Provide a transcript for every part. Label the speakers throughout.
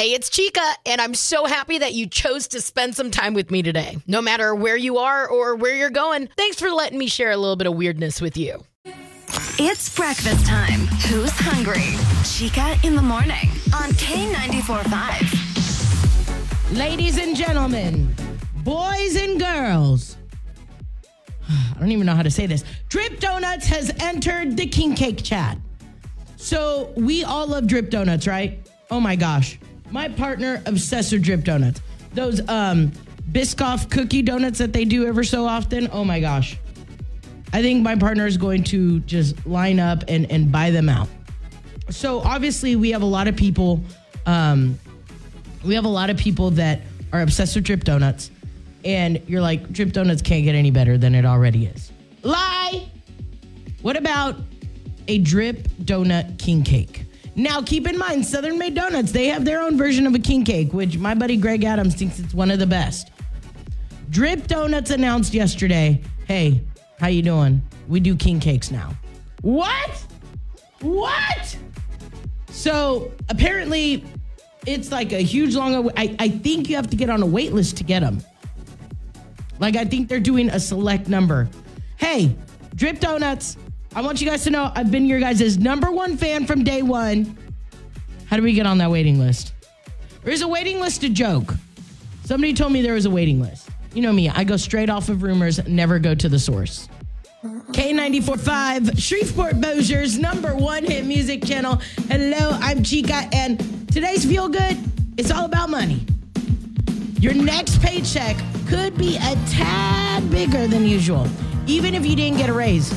Speaker 1: Hey, it's Chica, and I'm so happy that you chose to spend some time with me today. No matter where you are or where you're going, thanks for letting me share a little bit of weirdness with you.
Speaker 2: It's breakfast time. Who's hungry? Chica in the morning on K94.5.
Speaker 3: Ladies and gentlemen, boys and girls. I don't even know how to say this. Drip Donuts has entered the King Cake chat. So we all love Drip Donuts, right? Oh my gosh. My partner obsessed with Drip Donuts. Those um Biscoff cookie donuts that they do ever so often. Oh my gosh. I think my partner is going to just line up and, and buy them out. So obviously we have a lot of people um we have a lot of people that are obsessed with drip donuts and you're like drip donuts can't get any better than it already is. Lie. What about a drip donut king cake? Now, keep in mind, Southern Made Donuts, they have their own version of a king cake, which my buddy Greg Adams thinks it's one of the best. Drip Donuts announced yesterday, hey, how you doing? We do king cakes now. What? What? So apparently, it's like a huge long. I, I think you have to get on a wait list to get them. Like I think they're doing a select number. Hey, Drip Donuts, I want you guys to know I've been your guys' number one fan from day one. How do we get on that waiting list? There's a waiting list a joke. Somebody told me there was a waiting list. You know me, I go straight off of rumors, never go to the source. K94.5, Shreveport Bossier's number one hit music channel. Hello, I'm Chica, and today's Feel Good, it's all about money. Your next paycheck could be a tad bigger than usual, even if you didn't get a raise.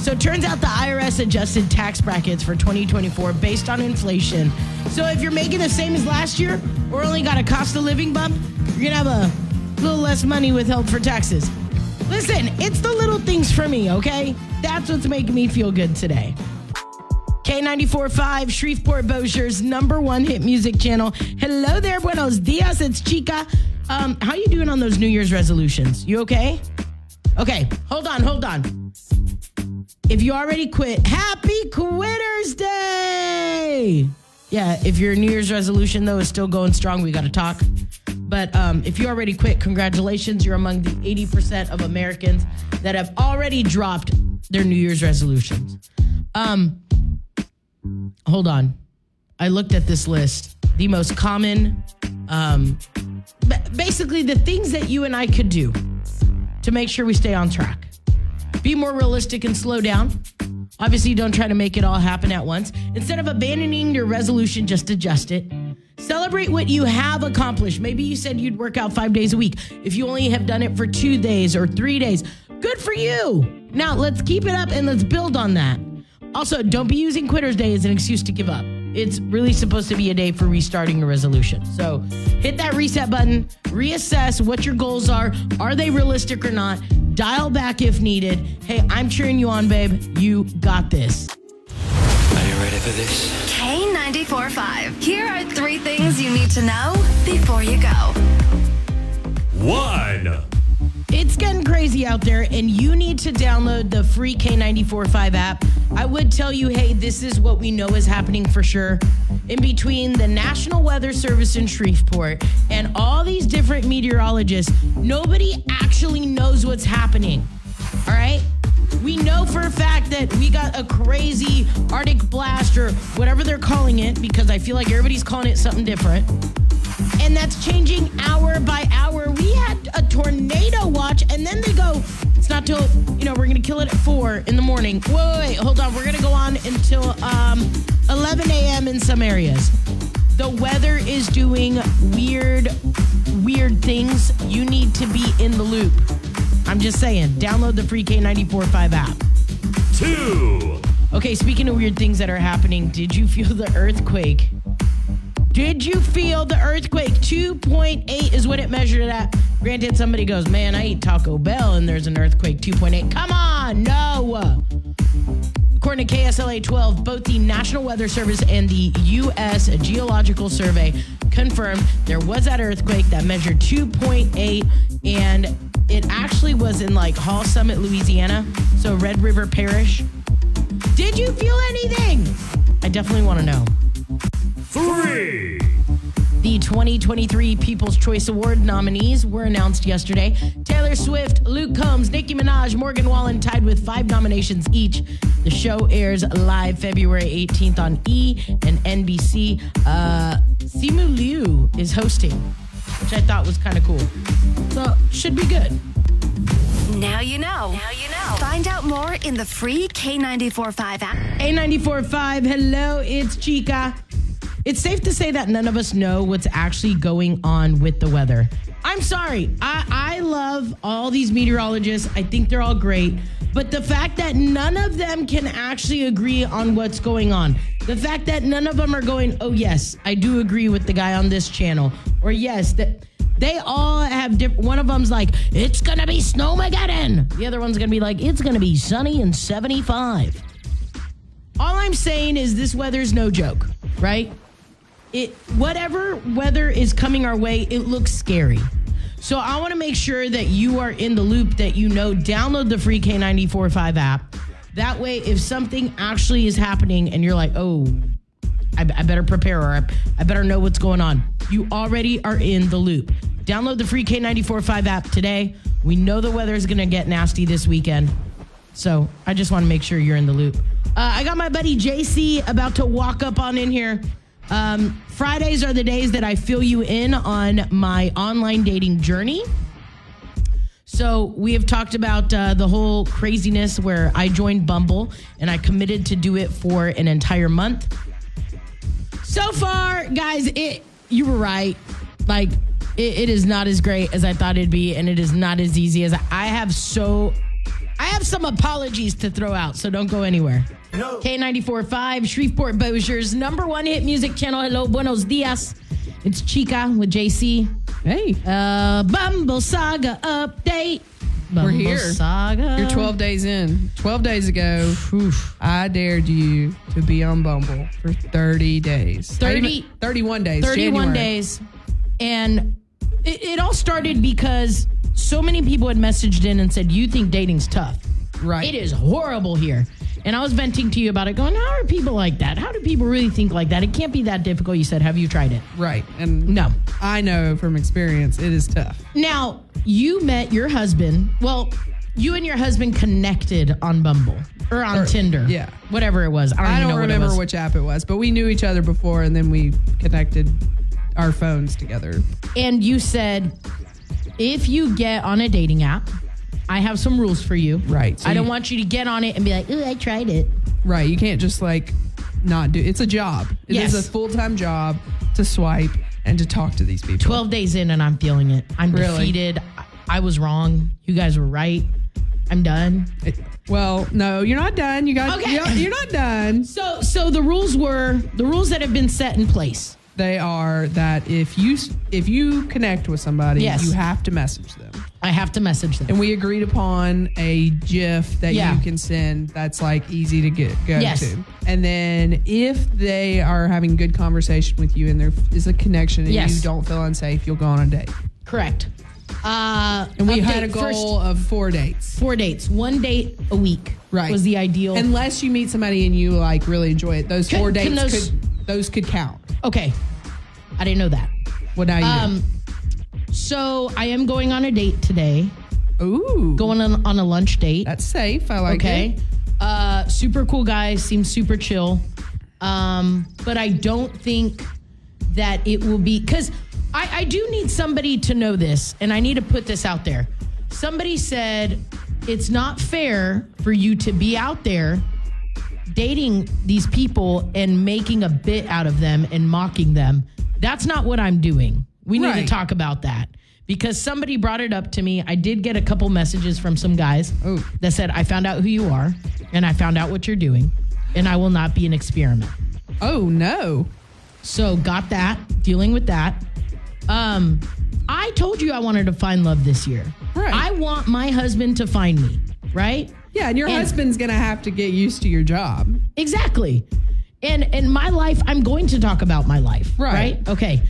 Speaker 3: So it turns out the IRS adjusted tax brackets for 2024 based on inflation. So if you're making the same as last year or only got a cost of living bump, you're gonna have a little less money withheld for taxes. Listen, it's the little things for me, okay? That's what's making me feel good today. K94.5, Shreveport Bossier's number one hit music channel. Hello there, buenos dias. It's Chica. Um, how you doing on those New Year's resolutions? You okay? Okay, hold on, hold on. If you already quit, happy Quitters Day! Yeah, if your New Year's resolution though is still going strong, we got to talk. But um, if you already quit, congratulations. You're among the 80% of Americans that have already dropped their New Year's resolutions. Um, hold on. I looked at this list. The most common, um, basically, the things that you and I could do to make sure we stay on track. Be more realistic and slow down. Obviously, don't try to make it all happen at once. Instead of abandoning your resolution, just adjust it. Celebrate what you have accomplished. Maybe you said you'd work out five days a week. If you only have done it for two days or three days, good for you. Now, let's keep it up and let's build on that. Also, don't be using Quitter's Day as an excuse to give up. It's really supposed to be a day for restarting your resolution. So hit that reset button, reassess what your goals are. Are they realistic or not? Dial back if needed. Hey, I'm cheering you on, babe. You got this.
Speaker 4: Are you ready for this?
Speaker 2: K94.5. Here are three things you need to know before you go.
Speaker 5: One.
Speaker 3: It's getting crazy out there, and you need to download the free K945 app. I would tell you, hey, this is what we know is happening for sure. In between the National Weather Service in Shreveport and all these different meteorologists, nobody actually knows what's happening. All right? We know for a fact that we got a crazy Arctic blast or whatever they're calling it, because I feel like everybody's calling it something different and that's changing hour by hour. We had a tornado watch, and then they go, it's not till, you know, we're going to kill it at 4 in the morning. Wait, wait, wait hold on. We're going to go on until um, 11 a.m. in some areas. The weather is doing weird, weird things. You need to be in the loop. I'm just saying, download the free K945 app.
Speaker 5: Two.
Speaker 3: Okay, speaking of weird things that are happening, did you feel the earthquake? Did you feel the earthquake? 2.8 is what it measured at. Granted, somebody goes, Man, I eat Taco Bell and there's an earthquake 2.8. Come on, no. According to KSLA 12, both the National Weather Service and the U.S. Geological Survey confirmed there was that earthquake that measured 2.8, and it actually was in like Hall Summit, Louisiana, so Red River Parish. Did you feel anything? I definitely want to know.
Speaker 5: Three.
Speaker 3: The 2023 People's Choice Award nominees were announced yesterday. Taylor Swift, Luke Combs, Nicki Minaj, Morgan Wallen tied with five nominations each. The show airs live February 18th on E and NBC. Uh, Simu Liu is hosting, which I thought was kind of cool. So, should be good.
Speaker 2: Now you know. Now you know. Find out more in the free K945 app.
Speaker 3: K945, hello, it's Chica. It's safe to say that none of us know what's actually going on with the weather. I'm sorry. I, I love all these meteorologists. I think they're all great. But the fact that none of them can actually agree on what's going on, the fact that none of them are going, oh, yes, I do agree with the guy on this channel, or yes, that they all have different. One of them's like, it's gonna be snowmageddon. The other one's gonna be like, it's gonna be sunny and 75. All I'm saying is this weather's no joke, right? It whatever weather is coming our way, it looks scary. So I want to make sure that you are in the loop that you know download the free K945 app. That way if something actually is happening and you're like, "Oh, I, I better prepare or I, I better know what's going on." You already are in the loop. Download the free K945 app today. We know the weather is going to get nasty this weekend. So I just want to make sure you're in the loop. Uh, I got my buddy JC about to walk up on in here. Um, Fridays are the days that I fill you in on my online dating journey. So we have talked about uh, the whole craziness where I joined Bumble and I committed to do it for an entire month. So far, guys, it you were right. Like it, it is not as great as I thought it'd be, and it is not as easy as I, I have. So I have some apologies to throw out. So don't go anywhere. K94.5, Shreveport Bossier's number one hit music channel. Hello, buenos dias. It's Chica with JC.
Speaker 6: Hey,
Speaker 3: Uh, Bumble Saga update. Bumble We're
Speaker 6: here.
Speaker 3: Saga.
Speaker 6: you're 12 days in. 12 days ago, I dared you to be on Bumble for 30 days.
Speaker 3: 30
Speaker 6: even- 31 days.
Speaker 3: 31
Speaker 6: January.
Speaker 3: days. And it, it all started because so many people had messaged in and said, You think dating's tough.
Speaker 6: Right.
Speaker 3: It is horrible here. And I was venting to you about it, going, How are people like that? How do people really think like that? It can't be that difficult. You said, Have you tried it?
Speaker 6: Right. And
Speaker 3: No.
Speaker 6: I know from experience it is tough.
Speaker 3: Now, you met your husband. Well, you and your husband connected on Bumble or on Tinder.
Speaker 6: yeah.
Speaker 3: Whatever it was. I don't,
Speaker 6: I
Speaker 3: even
Speaker 6: don't
Speaker 3: know what it
Speaker 6: remember
Speaker 3: was.
Speaker 6: which app it was, but we knew each other before and then we connected our phones together.
Speaker 3: and you said if you get on a dating app, I have some rules for you.
Speaker 6: Right, so
Speaker 3: I don't
Speaker 6: you-
Speaker 3: want you to get on it and be like, "Ooh, I tried it."
Speaker 6: Right. You can't just like not do it's a job. It is
Speaker 3: Yes.
Speaker 6: a full time job to swipe and to talk to these people.
Speaker 3: 12 days in and I'm feeling it. I'm
Speaker 6: Really?
Speaker 3: defeated. I- I was wrong. You guys were right. I'm done.
Speaker 6: It- well, no, you're not done. You got
Speaker 3: Okay.
Speaker 6: you're, you're not done.
Speaker 3: So so the rules were the rules that have been set in place.
Speaker 6: They are that if you if you connect with somebody,
Speaker 3: Yes.
Speaker 6: you have to message them.
Speaker 3: I have to message them.
Speaker 6: And we agreed upon a GIF that
Speaker 3: Yeah.
Speaker 6: you can send that's like easy to get go
Speaker 3: Yes.
Speaker 6: to. And then if they are having good conversation with you and there is a connection and
Speaker 3: Yes.
Speaker 6: you don't feel unsafe, you'll go on a date.
Speaker 3: Correct. Uh
Speaker 6: And we had a goal of four dates.
Speaker 3: four dates. One date a week
Speaker 6: Right.
Speaker 3: was the ideal.
Speaker 6: Unless you meet somebody and you like really enjoy it. Those
Speaker 3: Can-
Speaker 6: four
Speaker 3: can
Speaker 6: dates
Speaker 3: those-
Speaker 6: could those could count.
Speaker 3: okay. I didn't know that.
Speaker 6: Well now you
Speaker 3: Um so I am going on a date today.
Speaker 6: Ooh.
Speaker 3: Going on, on a lunch date.
Speaker 6: That's safe. I like it.
Speaker 3: okay.
Speaker 6: it.
Speaker 3: Uh, super cool guy, seems super chill. Um, but I don't think that it will be because I, I do need somebody to know this, and I need to put this out there. Somebody said it's not fair for you to be out there dating these people and making a bit out of them and mocking them. That's not what I'm doing. We need to talk about that because somebody brought it up to me. I did get a couple messages from some guys
Speaker 6: Oh.
Speaker 3: that said, I found out who you are and I found out what you're doing, and I will not be an experiment.
Speaker 6: Oh no.
Speaker 3: So, got that, dealing with that. Um, I told you I wanted to find love this year.
Speaker 6: Right.
Speaker 3: I want my husband to find me, right?
Speaker 6: Yeah, and your
Speaker 3: And-
Speaker 6: husband's gonna have to get used to your job.
Speaker 3: Exactly. And in my life, I'm going to talk about my life.
Speaker 6: Right.
Speaker 3: Right. Okay.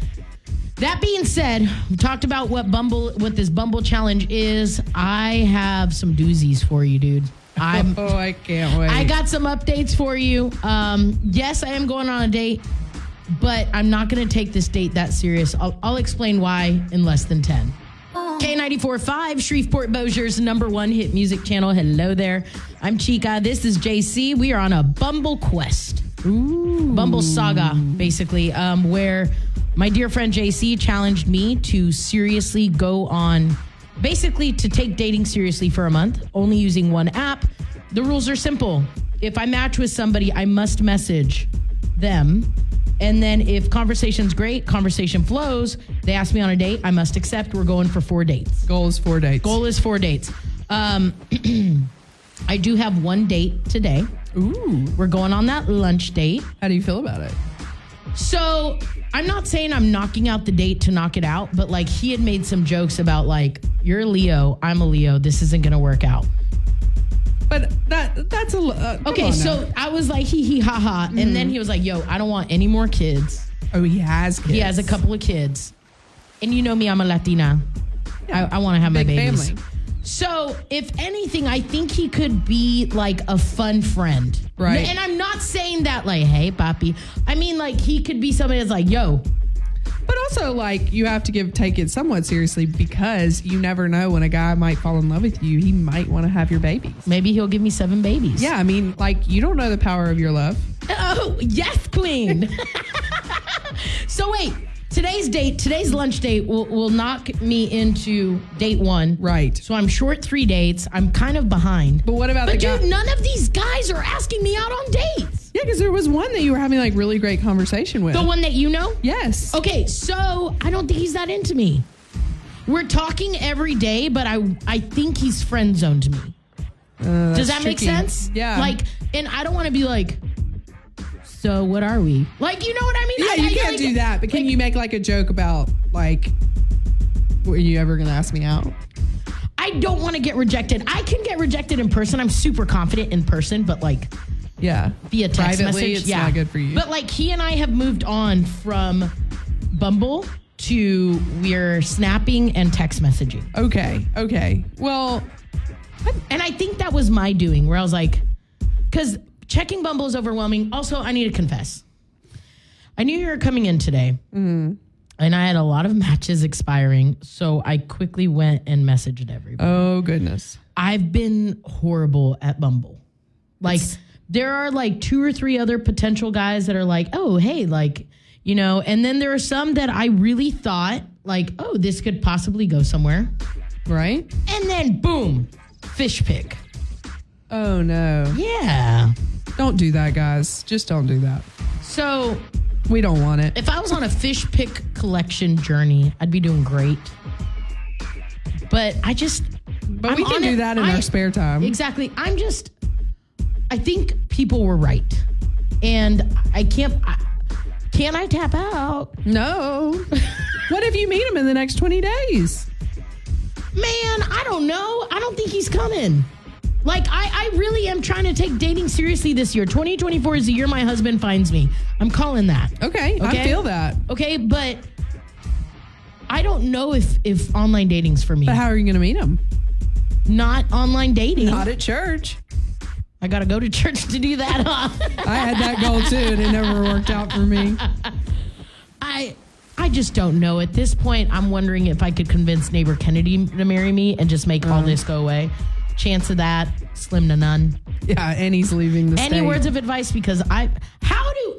Speaker 3: That being said, we talked about what Bumble, what this Bumble challenge is. I have some doozies for you, dude. I'm.
Speaker 6: oh, I can't wait.
Speaker 3: I got some updates for you. Um, yes, I am going on a date. but I'm not going to take this date that serious. I'll, I'll explain why in less than 10. K94.5, Shreveport Bossier's number one hit music channel. Hello there. I'm Chica. This is JC. We are on a Bumble quest. Bumble saga, basically, um, where my dear friend JC challenged me to seriously go on, basically, to take dating seriously for a month, only using one app. The rules are simple. If I match with somebody, I must message them. And then if conversation's great, conversation flows, they ask me on a date, I must accept. We're going for four dates.
Speaker 6: Goal is four dates.
Speaker 3: Goal is four dates. Um, I do have one date today.
Speaker 6: Ooh.
Speaker 3: We're going on that lunch date.
Speaker 6: How do you feel about it?
Speaker 3: So I'm not saying I'm knocking out the date to knock it out, but like he had made some jokes about like, you're a Leo, I'm a Leo, this isn't gonna work out.
Speaker 6: That's a uh,
Speaker 3: Okay, so
Speaker 6: now.
Speaker 3: I was like, hee hee ha ha. And then he was like, yo, I don't want any more kids.
Speaker 6: oh, he has kids.
Speaker 3: He has a couple of kids. And you know me, I'm a Latina. I, I want to have my babies.
Speaker 6: family.
Speaker 3: So, if anything, I think he could be like a fun friend.
Speaker 6: Right.
Speaker 3: And I'm not saying that like, hey, papi. I mean, like, he could be somebody that's like, yo,
Speaker 6: But also, like, you have to give take it somewhat seriously because you never know when a guy might fall in love with you. He might want to have your babies.
Speaker 3: maybe he'll give me seven babies.
Speaker 6: Yeah, I mean, like, you don't know the power of your love.
Speaker 3: Oh, yes, queen. so, wait. Today's date, today's lunch date will, will knock me into date one.
Speaker 6: Right.
Speaker 3: So I'm short three dates. I'm kind of behind.
Speaker 6: But what about
Speaker 3: But
Speaker 6: the guy?
Speaker 3: dude, none of these guys are asking me out on dates.
Speaker 6: Yeah, because there was one that you were having like really great conversation with.
Speaker 3: The one that you know?
Speaker 6: yes.
Speaker 3: Okay, so I don't think he's that into me. We're talking every day, but I I think he's friend zoned me.
Speaker 6: Uh,
Speaker 3: Does that make
Speaker 6: tricky.
Speaker 3: sense?
Speaker 6: Yeah.
Speaker 3: Like, and I don't want to be like, so what are we? Like, you know what I mean?
Speaker 6: yeah,
Speaker 3: I-
Speaker 6: you
Speaker 3: I-
Speaker 6: can't
Speaker 3: like-
Speaker 6: do that. But can
Speaker 3: like,
Speaker 6: you make like a joke about like, were you ever gonna ask me out?
Speaker 3: I don't want to get rejected. I can get rejected in person. I'm super confident in person, but like
Speaker 6: Yeah.
Speaker 3: via text
Speaker 6: Privately,
Speaker 3: message,
Speaker 6: it's
Speaker 3: yeah,
Speaker 6: not good for you.
Speaker 3: But like he and I have moved on from Bumble to we're snapping and text messaging.
Speaker 6: okay. Okay. Well,
Speaker 3: And I think that was my doing where I was like, because checking Bumble is overwhelming. Also, I need to confess. I knew you were coming in today.
Speaker 6: Mm-hmm.
Speaker 3: And I had a lot of matches expiring. So I quickly went and messaged everybody.
Speaker 6: oh goodness.
Speaker 3: I've been horrible at Bumble. Like, there are like two or three other potential guys that are like, oh, hey, like, you know, and then there are some that I really thought, like, oh, this could possibly go somewhere.
Speaker 6: Right?
Speaker 3: And then boom, fish pick.
Speaker 6: Oh no.
Speaker 3: Yeah.
Speaker 6: Don't do that, guys. Just don't do that.
Speaker 3: So
Speaker 6: We don't want it.
Speaker 3: if I was on a fish pick collection journey, I'd be doing great. But I just,
Speaker 6: But
Speaker 3: I'm
Speaker 6: we can do
Speaker 3: it.
Speaker 6: that in
Speaker 3: I-
Speaker 6: our spare time.
Speaker 3: Exactly. I'm just, I think people were right. And I can't, I, can I tap out?
Speaker 6: No. what if you meet him in the next 20 days?
Speaker 3: Man, I don't know. I don't think he's coming. Like, I, I really am trying to take dating seriously this year. 2024 is the year my husband finds me. I'm calling that.
Speaker 6: Okay,
Speaker 3: okay?
Speaker 6: I feel that.
Speaker 3: Okay, but I don't know if if online dating's for me.
Speaker 6: But how are you going to meet him?
Speaker 3: Not online dating.
Speaker 6: Not at church.
Speaker 3: I got to go to church to do that. Huh?
Speaker 6: I had that goal too, and it never worked out for me.
Speaker 3: I I just don't know. At this point, I'm wondering if I could convince neighbor Kennedy to marry me and just make all uh-huh. this go away. Chance of that slim to none.
Speaker 6: Yeah, and he's leaving the
Speaker 3: Any
Speaker 6: state.
Speaker 3: words of advice? Because I, how do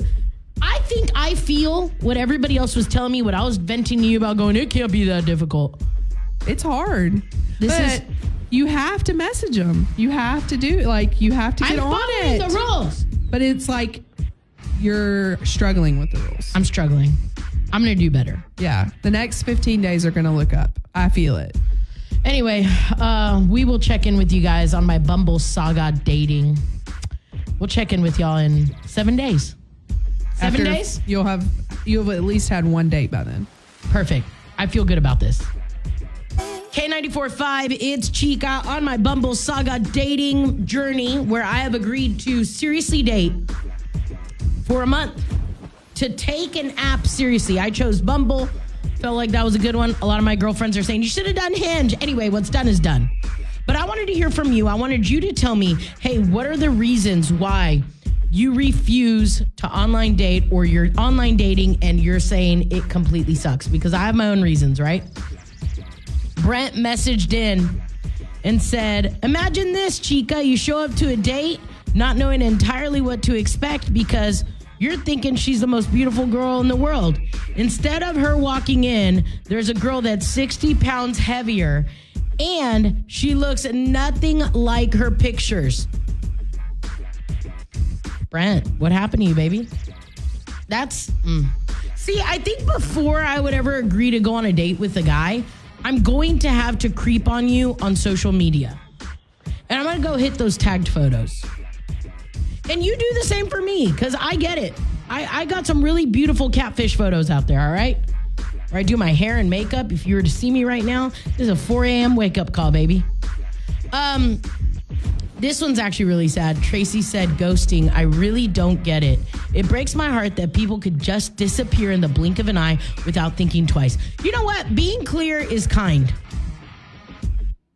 Speaker 3: I think I feel what everybody else was telling me, what I was venting to you about going, it can't be that difficult.
Speaker 6: it's hard.
Speaker 3: This
Speaker 6: but
Speaker 3: is-
Speaker 6: you have to message them. You have to do like you have to get I'm
Speaker 3: on
Speaker 6: it.
Speaker 3: the rules.
Speaker 6: But it's like you're struggling with the rules.
Speaker 3: I'm struggling. I'm gonna do better.
Speaker 6: Yeah, the next 15 days are to look up. I feel it.
Speaker 3: Anyway, uh, we will check in with you guys on my Bumble saga dating. We'll check in with y'all in seven days. Seven
Speaker 6: After-
Speaker 3: days?
Speaker 6: You'll have you'll have at least had one date by then.
Speaker 3: Perfect. I feel good about this. K94.5, it's Chica on my Bumble Saga dating journey where I have agreed to seriously date for a month. To take an app seriously. I chose Bumble. Felt like that was a good one. A lot of my girlfriends are saying you should have done Hinge. Anyway, what's done is done. But I wanted to hear from you. I wanted you to tell me, hey, what are the reasons why you refuse to online date or you're online dating and you're saying it completely sucks because I have my own reasons, right? Brent messaged in and said, Imagine this, Chica. You show up to a date not knowing entirely what to expect because you're thinking she's the most beautiful girl in the world. Instead of her walking in, there's a girl that's 60 pounds heavier and she looks nothing like her pictures. Brent, what happened to you, baby? That's. mm. See, I think before I would ever agree to go on a date with a guy, I'm going to have to creep on you on social media. And I'm going to go hit those tagged photos. And you do the same for me because I get it. I, I got some really beautiful catfish photos out there, all right? Where I do my hair and makeup. If you were to see me right now, this is a 4 a.m. wake up call, baby. Um, this one's actually really sad. Tracy said, ghosting. I really don't get it. It breaks my heart that people could just disappear in the blink of an eye without thinking twice. You know what? Being clear is kind.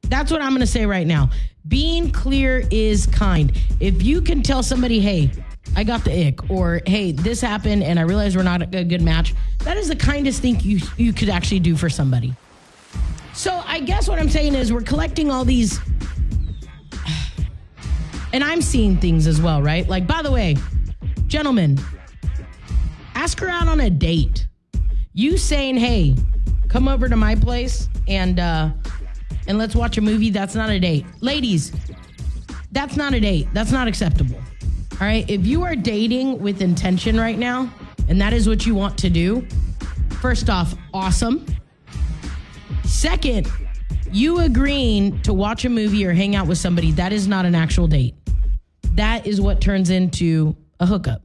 Speaker 3: That's what I'm going to say right now. Being clear is kind. If you can tell somebody, hey, I got the ick, or hey, this happened and I realize we're not a good match, that is the kindest thing you, you could actually do for somebody. So I guess what I'm saying is we're collecting all these and I'm seeing things as well, right? Like, by the way, gentlemen, ask her out on a date. You saying, "Hey, come over to my place and uh, and let's watch a movie." That's not a date, ladies. That's not a date. That's not acceptable. All right. If you are dating with intention right now, and that is what you want to do, first off, awesome. Second, you agreeing to watch a movie or hang out with somebody, that is not an actual date that is what turns into a hookup.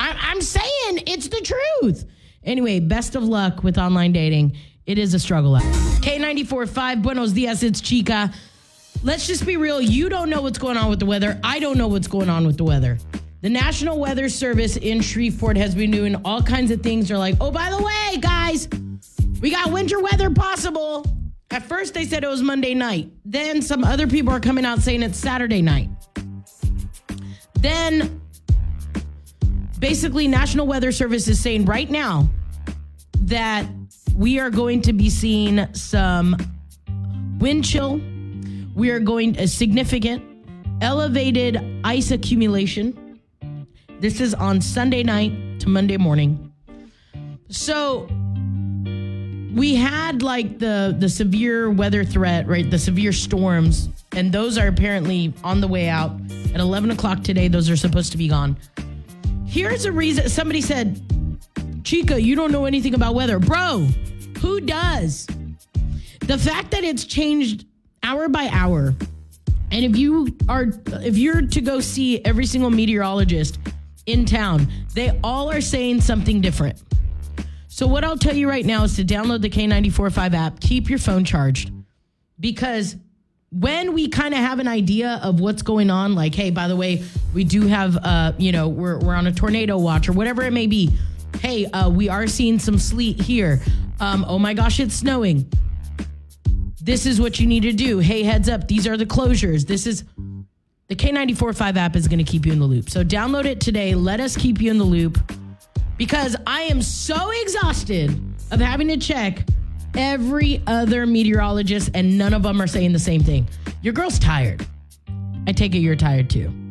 Speaker 3: I, I'm saying it's the truth. Anyway, best of luck with online dating. It is a struggle out. K94.5, Buenos Dias, it's Chica. Let's just be real. You don't know what's going on with the weather. I don't know what's going on with the weather. The National Weather Service in Shreveport has been doing all kinds of things. They're like, oh, by the way, guys, we got winter weather possible. At first, they said it was Monday night. Then some other people are coming out saying it's Saturday night. Then basically National Weather Service is saying right now that we are going to be seeing some wind chill. We are going a significant elevated ice accumulation. This is on Sunday night to Monday morning. So we had like the the severe weather threat, right? The severe storms, and those are apparently on the way out. At 11 o'clock today, those are supposed to be gone. Here's a reason somebody said, Chica, you don't know anything about weather. Bro, who does? The fact that it's changed hour by hour, and if you are if you're to go see every single meteorologist in town, they all are saying something different. So what I'll tell you right now is to download the K945 app, keep your phone charged because when we kind of have an idea of what's going on, like, hey, by the way, we do have, uh, you know, we're, we're on a tornado watch or whatever it may be. Hey, uh, we are seeing some sleet here. Um, oh my gosh, it's snowing. This is what you need to do. Hey, heads up, these are the closures. This is the K945 app is going to keep you in the loop. So download it today. Let us keep you in the loop because I am so exhausted of having to check every other meteorologist, and none of them are saying the same thing. Your girl's tired. I take it you're tired too.